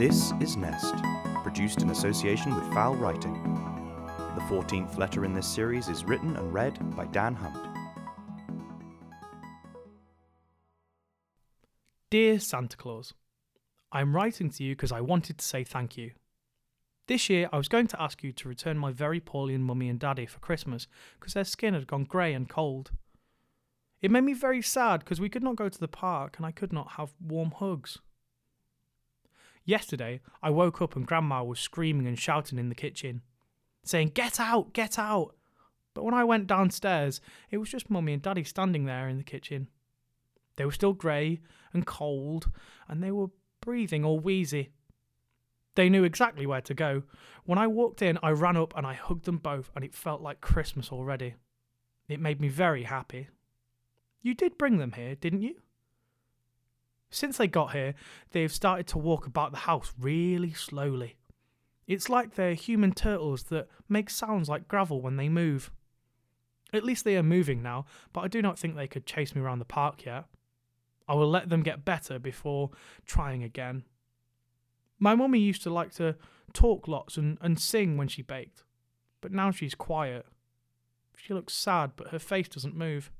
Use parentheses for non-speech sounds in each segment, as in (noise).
This is Nest, produced in association with Foul Writing. The 14th letter in this series is written and read by Dan Hunt. Dear Santa Claus, I'm writing to you because I wanted to say thank you. This year, I was going to ask you to return my very poorly mummy and daddy for Christmas because their skin had gone grey and cold. It made me very sad because we could not go to the park and I could not have warm hugs. Yesterday, I woke up and Grandma was screaming and shouting in the kitchen, saying, Get out, get out! But when I went downstairs, it was just Mummy and Daddy standing there in the kitchen. They were still grey and cold, and they were breathing all wheezy. They knew exactly where to go. When I walked in, I ran up and I hugged them both, and it felt like Christmas already. It made me very happy. You did bring them here, didn't you? Since they got here, they've started to walk about the house really slowly. It's like they're human turtles that make sounds like gravel when they move. At least they are moving now, but I do not think they could chase me around the park yet. I will let them get better before trying again. My mummy used to like to talk lots and, and sing when she baked, but now she's quiet. She looks sad, but her face doesn't move.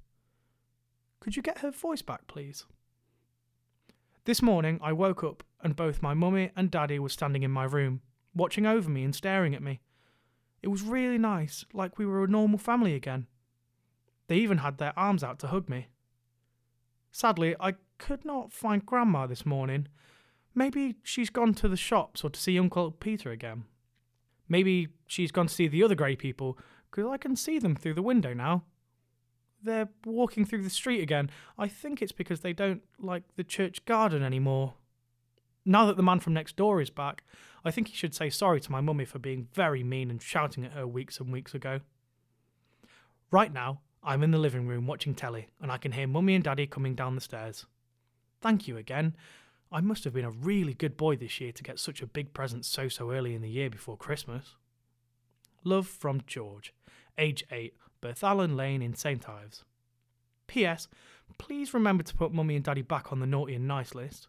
Could you get her voice back, please? This morning, I woke up and both my mummy and daddy were standing in my room, watching over me and staring at me. It was really nice, like we were a normal family again. They even had their arms out to hug me. Sadly, I could not find Grandma this morning. Maybe she's gone to the shops or to see Uncle Peter again. Maybe she's gone to see the other grey people, because I can see them through the window now. They're walking through the street again. I think it's because they don't like the church garden anymore. Now that the man from next door is back, I think he should say sorry to my mummy for being very mean and shouting at her weeks and weeks ago. Right now, I'm in the living room watching telly, and I can hear mummy and daddy coming down the stairs. Thank you again. I must have been a really good boy this year to get such a big present so so early in the year before Christmas. Love from George, age 8, Berthallan Lane in St Ives. P.S. Please remember to put Mummy and Daddy back on the naughty and nice list.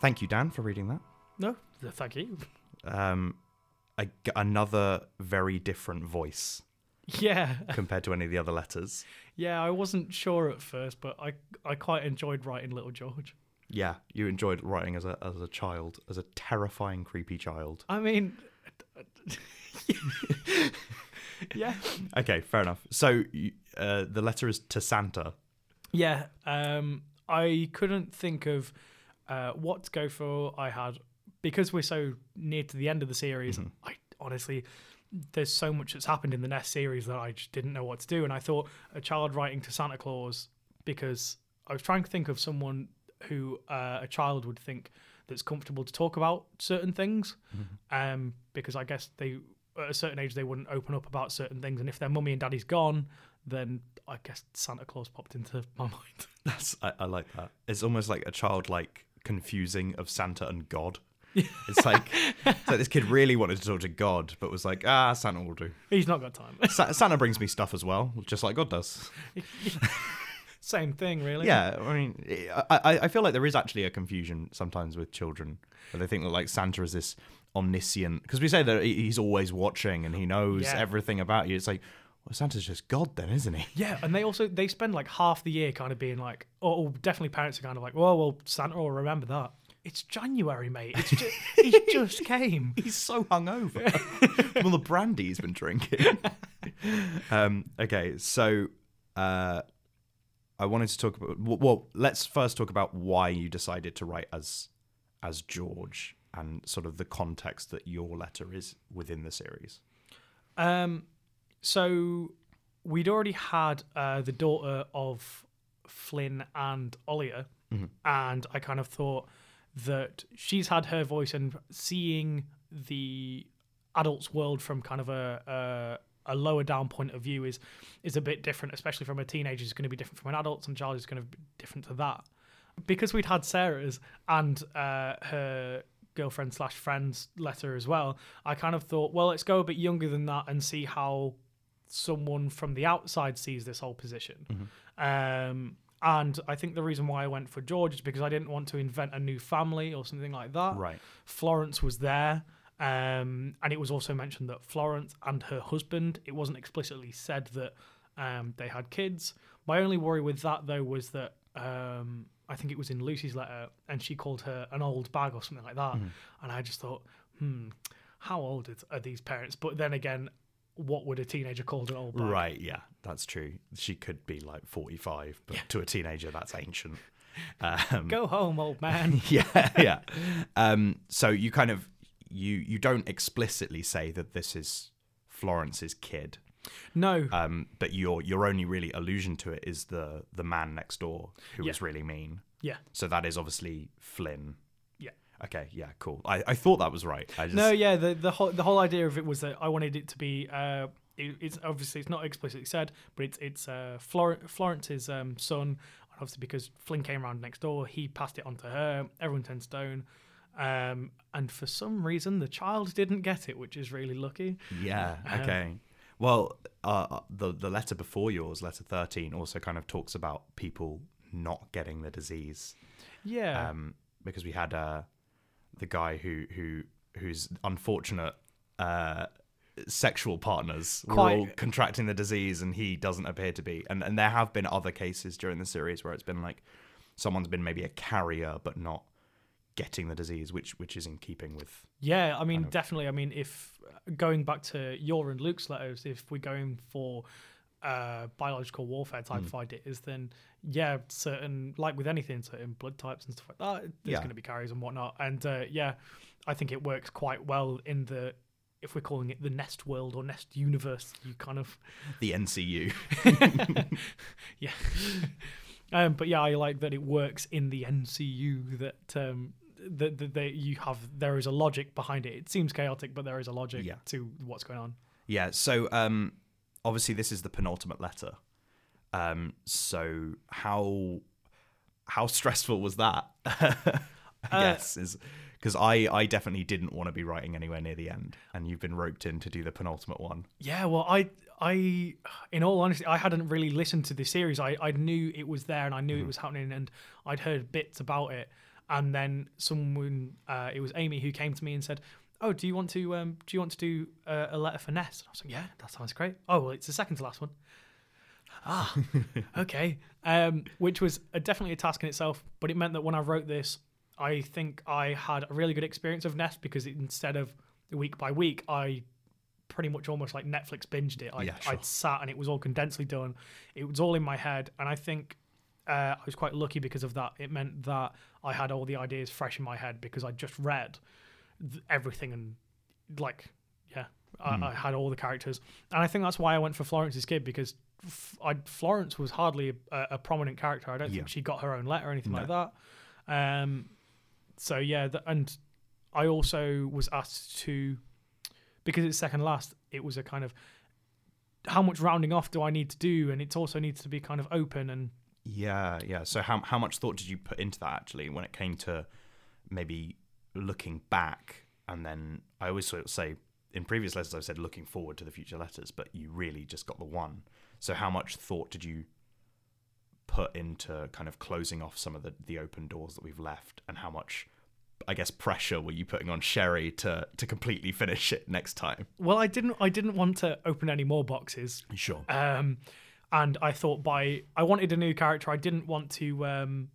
Thank you, Dan, for reading that. No, thank you. Um, a, another very different voice Yeah, compared to any of the other letters. yeah. I wasn't sure at first, but I I quite enjoyed writing Little George. Yeah, you enjoyed writing as a as a child, as a terrifying, creepy child. I mean, (laughs) yeah, Okay, fair enough. So uh, the letter is to Santa. yeah. Um, I couldn't think of uh, what to go for. I had because we're so near to the end of the series. I honestly, there's so much that's happened in the Nest series that I just didn't know what to do, and I thought a child writing to Santa Claus because I was trying to think of someone who uh, a child would think that's comfortable to talk about certain things, um, because I guess they at a certain age they wouldn't open up about certain things, and if their mummy and daddy's gone, then I guess Santa Claus popped into my mind. That's I, I like that. It's almost like a childlike confusing of Santa and God. It's like, it's like this kid really wanted to talk to God, but was like, ah, Santa will do. He's not got time. Sa- Santa brings me stuff as well, just like God does. (laughs) Same thing, really. Yeah, I mean, I, I, I feel like there is actually a confusion sometimes with children, where they think that like Santa is this omniscient, because we say that he's always watching and he knows Yeah. everything about you. It's like, well, Santa's just God then, isn't he? Yeah, and they also they spend like half the year kind of being like, oh, oh, definitely parents are kind of like, well, well, Santa will remember that. It's January, mate. It's just, (laughs) he just came. (laughs) He's so hungover (laughs) from the brandy he's been drinking. um, okay, so uh, I wanted to talk about. Well, well, let's first talk about why you decided to write as as George and sort of the context that your letter is within the series. Um, so we'd already had uh, the daughter of Flynn and Olia, and I kind of thought that she's had her voice and seeing the adults' world from kind of a, a a lower down point of view is is a bit different, especially from a teenager is going to be different from an adult, and child is going to be different to that. Because we'd had Sarah's and uh, her girlfriend slash friend's letter as well. I kind of thought, well, let's go a bit younger than that and see how someone from the outside sees this whole position. Um, and I think the reason why I went for George is because I didn't want to invent a new family or something like that. Right. Florence was there. Um, and it was also mentioned that Florence and her husband, it wasn't explicitly said that um, they had kids. My only worry with that, though, was that um, I think it was in Lucy's letter and she called her an old bag or something like that. And I just thought, hmm, how old are these parents? But then again, what would a teenager called an old bag? Right, yeah, that's true. She could be like 45, but to a teenager, that's ancient. (laughs) Um, Go home, old (laughs) man. yeah, yeah. Um, so you kind of you you don't explicitly say that this is Florence's kid, no. um, but your your only really allusion to it is the the man next door who Yeah. was really mean. yeah. So that is obviously Flynn. Yeah. Okay, yeah, cool. I, I thought that was right. I just, No, yeah, the the whole the whole idea of it was that I wanted it to be. Uh, it, it's obviously it's not explicitly said, but it's it's uh, Flor- Florence's um, son. Obviously, because Flynn came around next door, he passed it on to her. Everyone turned stone, um, and for some reason, the child didn't get it, which is really lucky. Yeah. Um, Okay. Well, uh, the the letter before yours, letter thirteen, also kind of talks about people not getting the disease, Yeah, um, because we had uh, the guy who who whose unfortunate uh, sexual partners were all contracting the disease, and he doesn't appear to be. And and there have been other cases during the series where it's been like someone's been maybe a carrier but not getting the disease, which which is in keeping with Yeah, I mean, definitely. I mean, if going back to your and Luke's letters, if we're going for uh, biological warfare type of ideas, then yeah, certain like with anything, certain blood types and stuff like that, there's Yeah. going to be carriers and whatnot. And uh, yeah, I think it works quite well in the if we're calling it the Nest world or Nest universe, you kind of the NCU. (laughs) yeah. um, but yeah, I like that it works in the NCU that um, that, that they, you have there is a logic behind it. It seems chaotic, but there is a logic Yeah. to what's going on. Yeah. So um, obviously this is the penultimate letter. Um, so how how stressful was that? (laughs) I Uh, guess is because I I definitely didn't want to be writing anywhere near the end, and you've been roped in to do the penultimate one. Yeah, well, I I in all honesty, I hadn't really listened to the series. I I knew it was there and I knew it was happening, and I'd heard bits about it. And then someone, uh, it was Amy, who came to me and said. Oh, do you want to um, do you want to do uh, a letter for Nest? And I was like, yeah, that sounds great. Oh, well, it's the second to last one. Ah, (laughs) okay. Um, which was a, definitely a task in itself, but it meant that when I wrote this, I think I had a really good experience of Nest because it, instead of week by week, I pretty much almost like Netflix binged it. I, Yeah, sure. I'd sat and it was all condensely done. It was all in my head, and I think uh, I was quite lucky because of that. It meant that I had all the ideas fresh in my head because I just read th- everything and like yeah. I, I had all the characters, and I think that's why I went for Florence's kid because f- I, Florence was hardly a, a prominent character. I don't Yeah. think she got her own letter or anything like that. Um, so yeah, th- and I also was asked to because it's second last. It was a kind of how much rounding off do I need to do, and it also needs to be kind of open and Yeah, yeah. So how how much thought did you put into that actually when it came to maybe looking back and then I always sort of say in previous letters I've said looking forward to the future letters, but you really just got the one. So how much thought did you put into kind of closing off some of the, the open doors that we've left and how much I guess pressure were you putting on Sherry to to completely finish it next time? well, I didn't I didn't want to open any more boxes. Sure. Um, and I thought by I wanted a new character. I didn't want to. Um,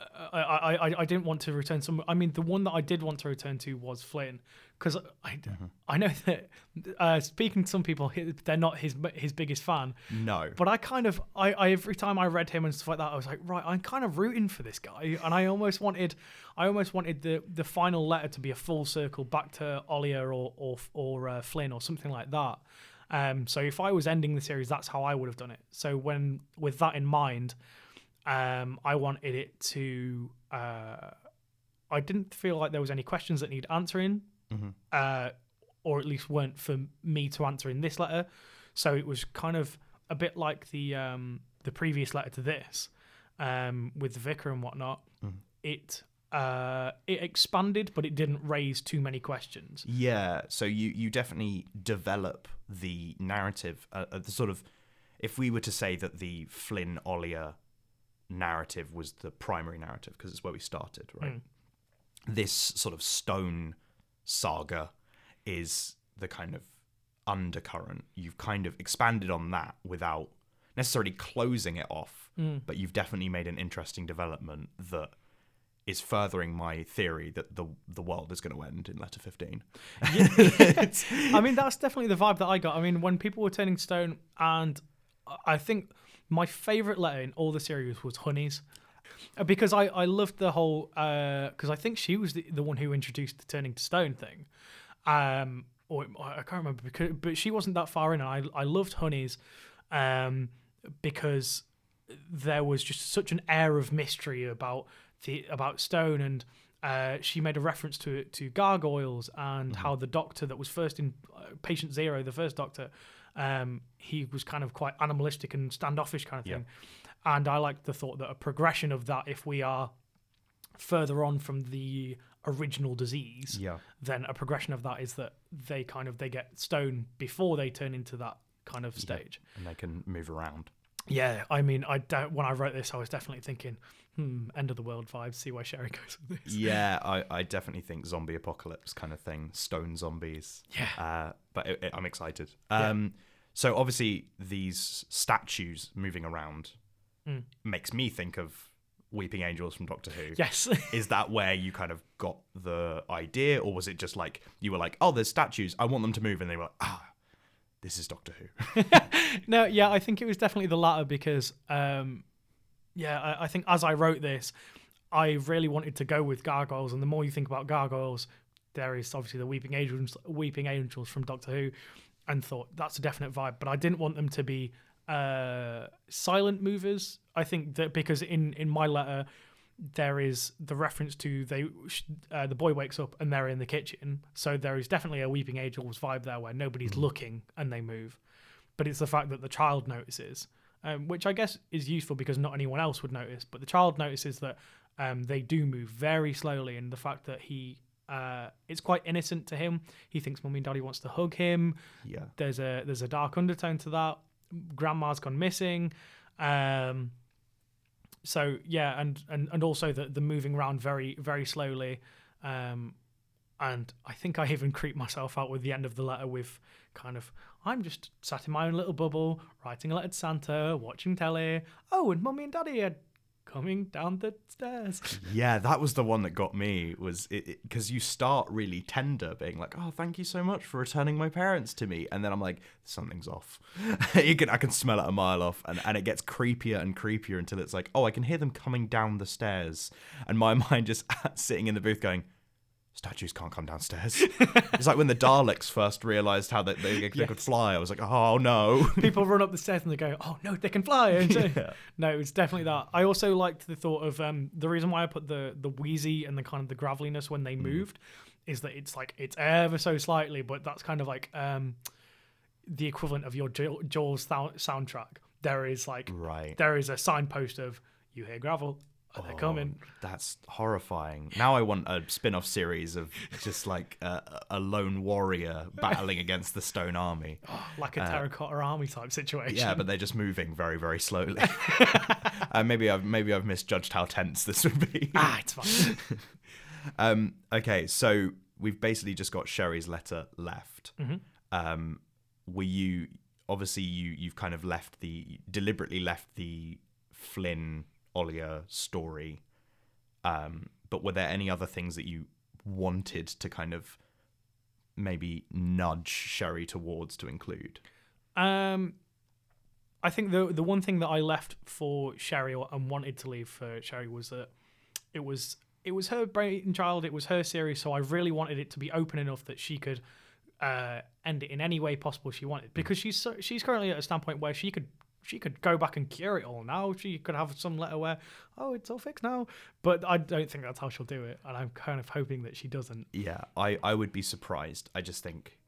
I, I, I, didn't want to return some. I mean, the one that I did want to return to was Flynn, because I, I know that uh, speaking to some people, they're not his his biggest fan. No. But I kind of, I, I every time I read him and stuff like that, I was like, right, I'm kind of rooting for this guy, and I almost wanted, I almost wanted the the final letter to be a full circle back to Olia or or or uh, Flynn or something like that. Um, so if I was ending the series, that's how I would have done it. So when with that in mind, um, I wanted it to. Uh, I didn't feel like there was any questions that need answering, uh, or at least weren't for me to answer in this letter. So it was kind of a bit like the um, the previous letter to this, um, with the vicar and whatnot. It uh, it expanded, but it didn't raise too many questions. Yeah, so you you definitely develop the narrative, uh, uh, the sort of, if we were to say that the Flynn Olia narrative was the primary narrative because it's where we started, right? Mm. This sort of stone saga is the kind of undercurrent. You've kind of expanded on that without necessarily closing it off, mm. but you've definitely made an interesting development that is furthering my theory that the the world is going to end in letter 15. (laughs) I mean, that's definitely the vibe that I got. I mean, when people were turning stone, and I think my favorite letter in all the series was Honey's. Uh, Because I, I loved the whole because I think she was the, the one who introduced the turning to stone thing, um, or I can't remember because but she wasn't that far in, and I I loved Honey's, um, because there was just such an air of mystery about the about stone and uh, she made a reference to to gargoyles and how the doctor that was first in uh, patient zero the first doctor um, he was kind of quite animalistic and standoffish kind of thing and i like the thought that a progression of that if we are further on from the original disease Yeah. then a progression of that is that they kind of they get stone before they turn into that kind of stage And they can move around. Yeah, I mean, I de- when I wrote this, I was definitely thinking, hmm, end of the world vibes. See why Sherry (laughs) goes with this. Yeah, I, I definitely think zombie apocalypse kind of thing, stone zombies. Yeah. Uh, but it, it- I'm excited. Um, So obviously these statues moving around Mm. makes me think of Weeping Angels from Doctor Who. Yes. (laughs) Is that where you kind of got the idea, or was it just like you were like, oh, there's statues, I want them to move, and they were like, ah, this is Doctor Who. (laughs) (laughs) no, yeah, I think it was definitely the latter because, um, yeah, I, I think as I wrote this, I really wanted to go with gargoyles, and the more you think about gargoyles, there is obviously the weeping angels, weeping angels from Doctor Who, and thought that's a definite vibe. But I didn't want them to be uh, silent movers. I think that because in in my letter there is the reference to they uh, the boy wakes up and they're in the kitchen, so there is definitely a weeping angels vibe there where nobody's looking and they move, but it's the fact that the child notices, um, which I guess is useful because not anyone else would notice, but the child notices that um, they do move very slowly, and the fact that he uh, it's quite innocent to him. He thinks mummy and daddy wants to hug him. yeah. There's a there's a dark undertone to that. Grandma's gone missing. Um, so yeah, and and and also the the moving around very very slowly. Um, and I think I even creeped myself out with the end of the letter with kind of I'm just sat in my own little bubble, writing a letter to Santa, watching telly. Oh, and mummy and daddy are coming down the stairs. Yeah, that was the one that got me. Was it because you start really tender, being like, "Oh, thank you so much for returning my parents to me," and then I'm like, "Something's off." (laughs) you can, I can smell it a mile off, and and it gets creepier and creepier until it's like, "Oh, I can hear them coming down the stairs," and my (laughs) mind just (laughs) sitting in the booth going. Statues can't come downstairs. it's like when the Daleks first realized how they, they, they could fly. I was like, oh no. (laughs) People run up the stairs and they go, "Oh no, they can fly!" And so- Yeah. No, it's definitely that. I also liked the thought of um, the reason why I put the the wheezy and the kind of the graveliness when they moved is that it's like it's ever so slightly, but that's kind of like um, the equivalent of your Jaw- Jaws soundtrack. There is like Right. there is a signpost of you hear gravel, oh, they're coming. That's horrifying. Now I want a spin-off series of just like a, a lone warrior battling against the stone army. (gasps) like a terracotta army type situation. Yeah, but they're just moving very, very slowly. (laughs) (laughs) uh, maybe I've maybe I've misjudged how tense this would be. ah, it's fine. (laughs) Um, okay, so we've basically just got Sherry's letter left. Mm-hmm. Um, were you obviously you you've kind of left the deliberately left the Flynn Olia story, um, but were there any other things that you wanted to kind of maybe nudge Sherry towards to include? Um, I think the the one thing that I left for Sherry or- and wanted to leave for Sherry was that it was it was her brainchild, it was her series, so I really wanted it to be open enough that she could uh, end it in any way possible she wanted because she's so, she's currently at a standpoint where she could she could go back and cure it all now. She could have some letter where oh it's all fixed now, but I don't think that's how she'll do it, and I'm kind of hoping that she doesn't. Yeah, I, I would be surprised. I just think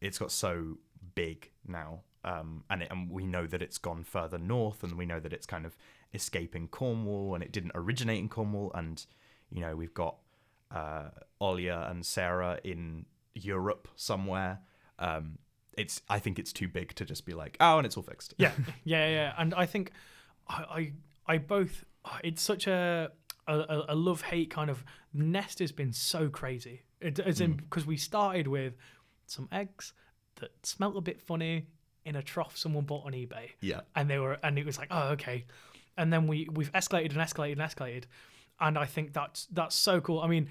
it's got so big now, um, and it, and we know that it's gone further north, and we know that it's kind of escaping Cornwall, and it didn't originate in Cornwall, and You know, we've got uh, Olia and Sarah in Europe somewhere. Um, it's I think it's too big to just be like, oh, and it's all fixed. yeah, (laughs) yeah, yeah. And I think I, I, I both. It's such a a, a love hate kind of. Nest has been so crazy. It, as in mm. because we started with some eggs that smelt a bit funny in a trough someone bought on eBay. Yeah. and they were and it was like oh okay and then we we've escalated and escalated and escalated and i think that's that's so cool i mean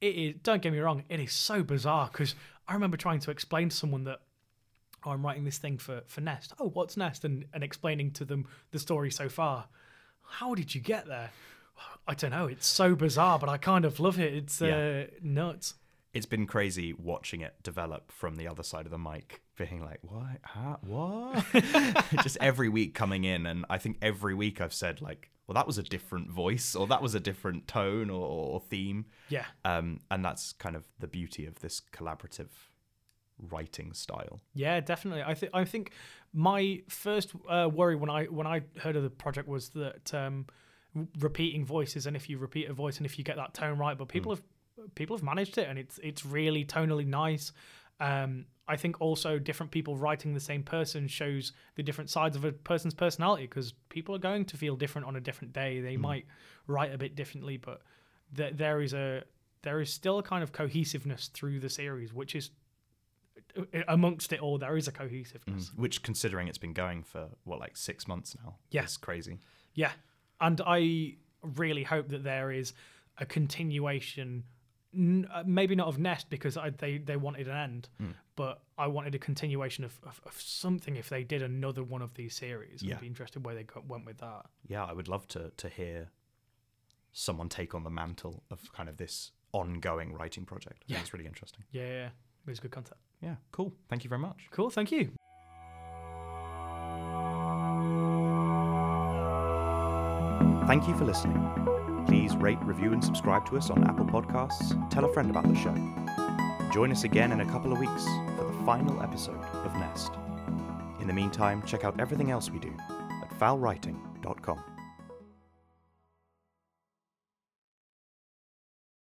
it is don't get me wrong it is so bizarre because i remember trying to explain to someone that oh, i'm writing this thing for for nest oh what's nest and and explaining to them the story so far how did you get there i don't know it's so bizarre but i kind of love it it's Yeah. uh, nuts It's been crazy watching it develop from the other side of the mic, being like, "What? Huh? (laughs) What?" Just every week coming in, and I think every week I've said like, "Well, that was a different voice, or that was a different tone or, or theme," yeah um, and that's kind of the beauty of this collaborative writing style. Yeah, definitely. I think I think my first uh, worry when I when I heard of the project was that um, repeating voices and if you repeat a voice and if you get that tone right, but people have people have managed it and it's it's really tonally nice. Um, I think also different people writing the same person shows the different sides of a person's personality because people are going to feel different on a different day. They might write a bit differently, but th- there is a there is still a kind of cohesiveness through the series, which is Uh, amongst it all, there is a cohesiveness. Mm. Which, considering it's been going for what like six months now, Yeah. it's crazy. Yeah, and I really hope that there is a continuation. n- uh, Maybe not of Nest because I, they they wanted an end, mm. but I wanted a continuation of, of, of something. If they did another one of these series, Yeah. I'd be interested where they got, went with that. Yeah, I would love to to hear someone take on the mantle of kind of this ongoing writing project. I Yeah. it's really interesting. Yeah, yeah, it was good content. Yeah, cool. Thank you very much. Cool, thank you. Thank you for listening. Please rate, review, and subscribe to us on Apple Podcasts. Tell a friend about the show. Join us again in a couple of weeks for the final episode of Nest. In the meantime, check out everything else we do at foulwriting.com.